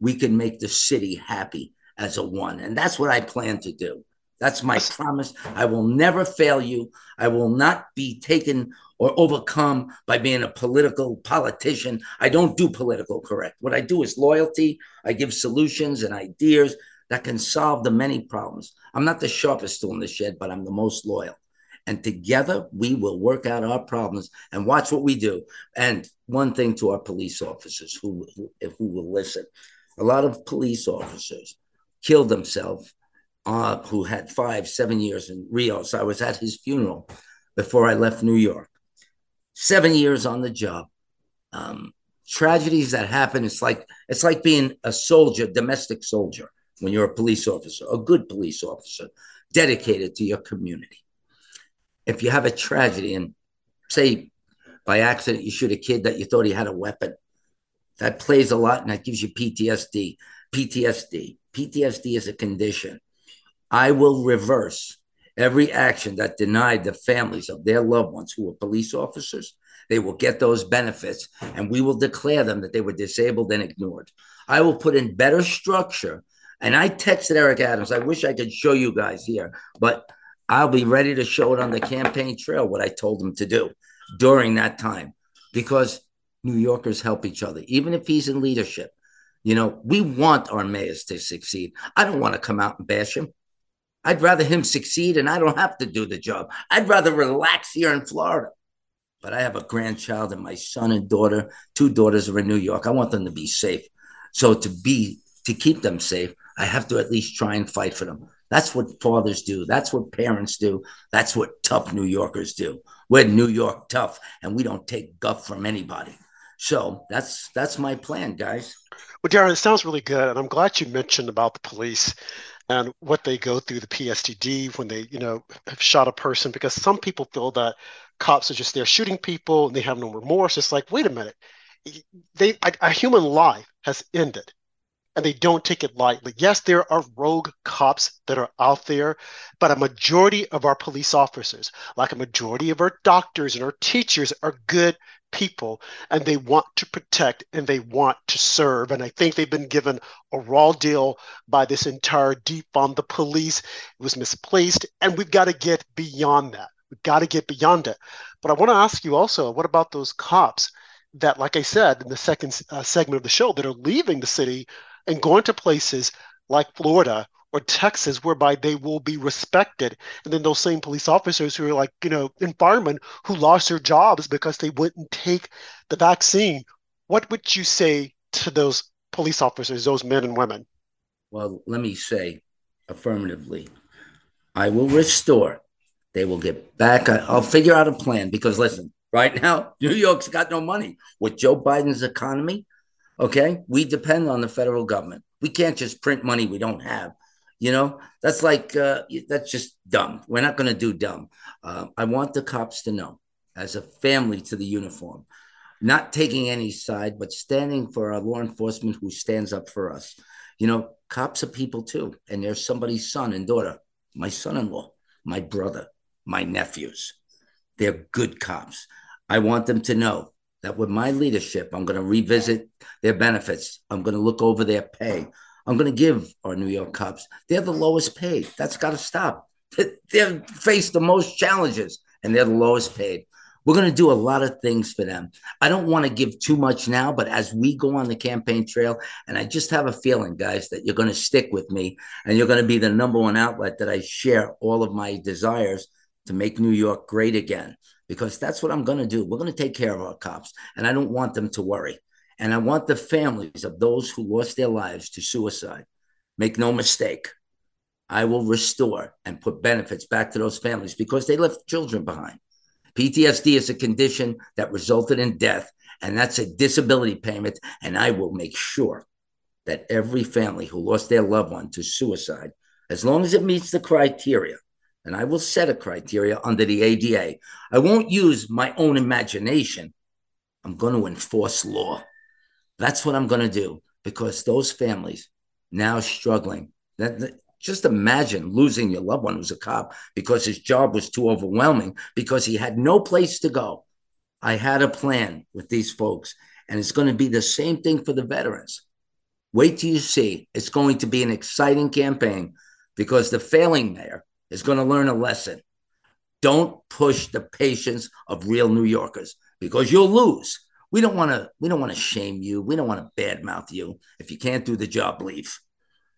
we can make the city happy as a one. And that's what I plan to do. That's my promise. I will never fail you. I will not be taken or overcome by being a political politician. I don't do political correct. What I do is loyalty. I give solutions and ideas that can solve the many problems. I'm not the sharpest tool in the shed, but I'm the most loyal. And together we will work out our problems and watch what we do. And one thing to our police officers who, who, who will listen a lot of police officers killed themselves uh, who had five, seven years in Rio. So I was at his funeral before I left New York. Seven years on the job. Um, tragedies that happen. It's like it's like being a soldier, domestic soldier, when you're a police officer, a good police officer, dedicated to your community. If you have a tragedy and say by accident you shoot a kid that you thought he had a weapon, that plays a lot and that gives you PTSD. PTSD. PTSD is a condition I will reverse every action that denied the families of their loved ones who were police officers. They will get those benefits and we will declare them that they were disabled and ignored. I will put in better structure. And I texted Eric Adams. I wish I could show you guys here, but I'll be ready to show it on the campaign trail what I told him to do during that time because New Yorkers help each other, even if he's in leadership. You know, we want our mayors to succeed. I don't want to come out and bash him. I'd rather him succeed and I don't have to do the job. I'd rather relax here in Florida. But I have a grandchild and my son and daughter, two daughters are in New York. I want them to be safe. So to be to keep them safe, I have to at least try and fight for them. That's what fathers do. That's what parents do. That's what tough New Yorkers do. We're New York tough and we don't take guff from anybody. So that's that's my plan, guys. Well, Darren, it sounds really good, and I'm glad you mentioned about the police and what they go through the PSTD when they, you know, have shot a person. Because some people feel that cops are just there shooting people and they have no remorse. It's like, wait a minute, they a, a human life has ended. And they don't take it lightly. Yes, there are rogue cops that are out there, but a majority of our police officers, like a majority of our doctors and our teachers, are good people and they want to protect and they want to serve. And I think they've been given a raw deal by this entire defund the police. It was misplaced, and we've got to get beyond that. We've got to get beyond it. But I want to ask you also what about those cops that, like I said in the second uh, segment of the show, that are leaving the city and going to places like Florida or Texas, whereby they will be respected. And then those same police officers who are like, you know, firemen who lost their jobs because they wouldn't take the vaccine. What would you say to those police officers, those men and women? Well, let me say affirmatively, I will restore. They will get back. I'll figure out a plan because listen, right now, (laughs) New York's got no money. With Joe Biden's economy, Okay. We depend on the federal government. We can't just print money we don't have. You know, that's like, uh, that's just dumb. We're not going to do dumb. Uh, I want the cops to know, as a family to the uniform, not taking any side, but standing for our law enforcement who stands up for us. You know, cops are people too. And they're somebody's son and daughter, my son in law, my brother, my nephews. They're good cops. I want them to know that with my leadership, I'm going to revisit their benefits. I'm going to look over their pay. I'm going to give our New York cops, they're the lowest paid. That's got to stop. They face the most challenges and they're the lowest paid. We're going to do a lot of things for them. I don't want to give too much now, but as we go on the campaign trail, and I just have a feeling, guys, that you're going to stick with me and you're going to be the number one outlet that I share all of my desires to make New York great again because that's what I'm going to do. We're going to take care of our cops, and I don't want them to worry. And I want the families of those who lost their lives to suicide. Make no mistake, I will restore and put benefits back to those families because they left children behind. PTSD is a condition that resulted in death, and that's a disability payment. And I will make sure that every family who lost their loved one to suicide, as long as it meets the criteria, and I will set a criteria under the ADA. I won't use my own imagination. I'm going to enforce law. That's what I'm going to do because those families now struggling. That, that, just imagine losing your loved one who's a cop because his job was too overwhelming because he had no place to go. I had a plan with these folks, and it's going to be the same thing for the veterans. Wait till you see. It's going to be an exciting campaign because the failing mayor is going to learn a lesson. Don't push the patience of real New Yorkers because you'll lose. We don't want to. We don't want to shame you. We don't want to badmouth you. If you can't do the job, leave.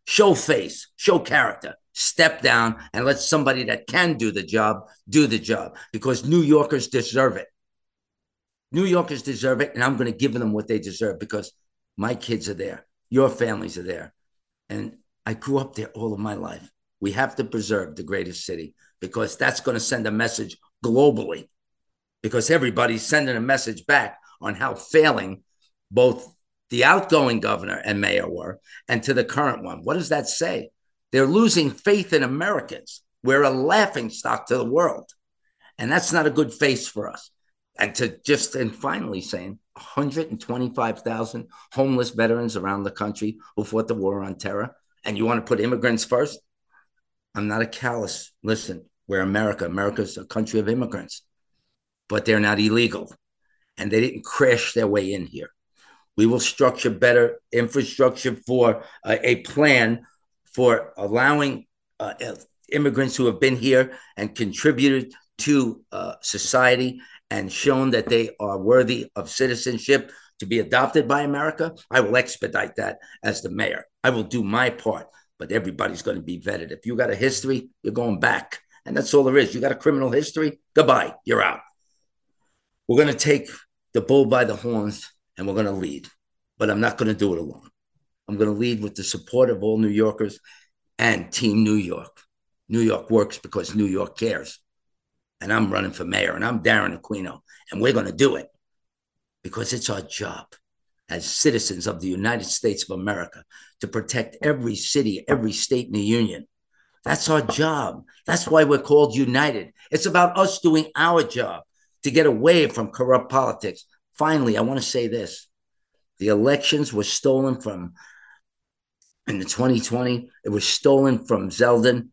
Show face. Show character. Step down and let somebody that can do the job do the job because New Yorkers deserve it. New Yorkers deserve it, and I'm going to give them what they deserve because my kids are there, your families are there, and I grew up there all of my life. We have to preserve the greatest city because that's going to send a message globally because everybody's sending a message back on how failing both the outgoing governor and mayor were and to the current one. What does that say? They're losing faith in Americans. We're a laughing stock to the world. And that's not a good face for us. And to just, and finally saying 125,000 homeless veterans around the country who fought the war on terror. And you want to put immigrants first? I'm not a callous. Listen, we're America. America's a country of immigrants, but they're not illegal and they didn't crash their way in here. We will structure better infrastructure for uh, a plan for allowing uh, immigrants who have been here and contributed to uh, society and shown that they are worthy of citizenship to be adopted by America. I will expedite that as the mayor. I will do my part but everybody's going to be vetted. If you got a history, you're going back. And that's all there is. You got a criminal history, goodbye, you're out. We're going to take the bull by the horns and we're going to lead, but I'm not going to do it alone. I'm going to lead with the support of all New Yorkers and Team New York. New York works because New York cares. And I'm running for mayor and I'm Darren Aquino, and we're going to do it because it's our job as citizens of the United States of America to protect every city, every state in the union. That's our job. That's why we're called United. It's about us doing our job to get away from corrupt politics. Finally, I want to say this the elections were stolen from In the 2020, it was stolen from Zeldin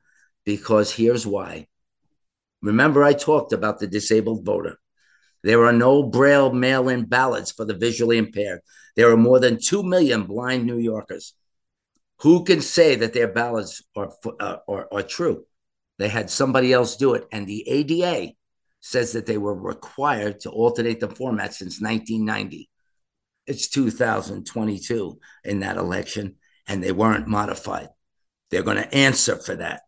because here's why. Remember, I talked about the disabled voter. There are no braille mail in ballots for the visually impaired. There are more than 2 million blind New Yorkers. Who can say that their ballots are, uh, are, are true? They had somebody else do it. And the ADA says that they were required to alternate the format since 1990. It's 2022 in that election, and they weren't modified. They're going to answer for that.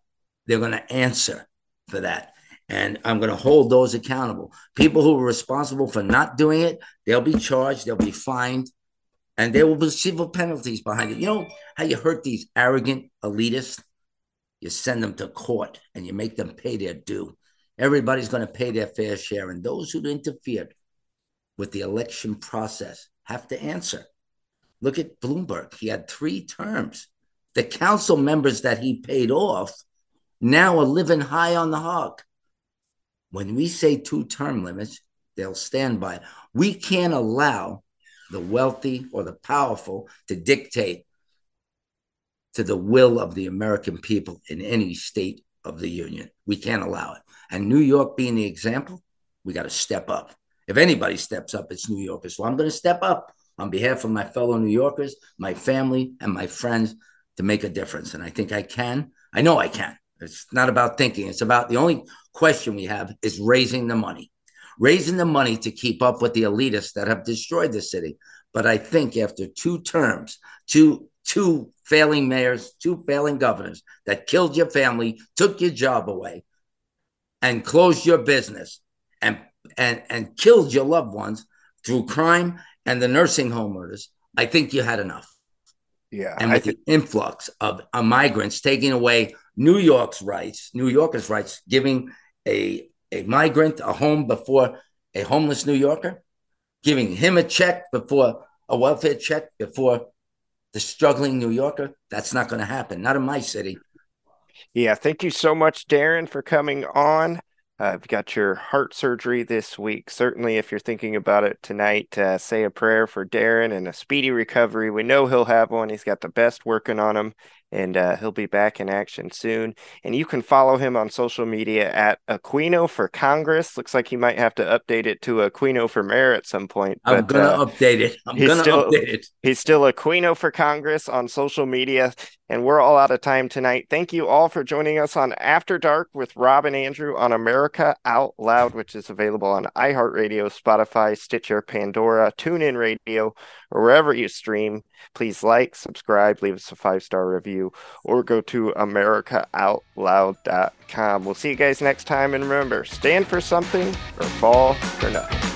They're going to answer for that. And I'm going to hold those accountable. People who are responsible for not doing it, they'll be charged, they'll be fined, and there will be civil penalties behind it. You know how you hurt these arrogant elitists? You send them to court and you make them pay their due. Everybody's going to pay their fair share. And those who interfered with the election process have to answer. Look at Bloomberg. He had three terms. The council members that he paid off now are living high on the hog. When we say two term limits, they'll stand by it. We can't allow the wealthy or the powerful to dictate to the will of the American people in any state of the union. We can't allow it. And New York being the example, we got to step up. If anybody steps up, it's New Yorkers. So I'm going to step up on behalf of my fellow New Yorkers, my family, and my friends to make a difference. And I think I can. I know I can. It's not about thinking. It's about the only question we have is raising the money, raising the money to keep up with the elitists that have destroyed the city. But I think after two terms, two two failing mayors, two failing governors that killed your family, took your job away, and closed your business, and and and killed your loved ones through crime and the nursing home murders, I think you had enough. Yeah. And with th- the influx of uh, migrants taking away New York's rights, New Yorkers' rights, giving a, a migrant a home before a homeless New Yorker, giving him a check before a welfare check before the struggling New Yorker, that's not going to happen. Not in my city. Yeah. Thank you so much, Darren, for coming on. I've got your heart surgery this week. Certainly, if you're thinking about it tonight, uh, say a prayer for Darren and a speedy recovery. We know he'll have one. He's got the best working on him and uh, he'll be back in action soon. And you can follow him on social media at Aquino for Congress. Looks like he might have to update it to Aquino for mayor at some point. I'm gonna uh, update it. I'm gonna still, update it. He's still Aquino for Congress on social media. And we're all out of time tonight. Thank you all for joining us on After Dark with Rob and Andrew on America Out Loud, which is available on iHeartRadio, Spotify, Stitcher, Pandora, TuneIn Radio, or wherever you stream. Please like, subscribe, leave us a five star review, or go to AmericaOutloud.com. We'll see you guys next time. And remember, stand for something or fall for nothing.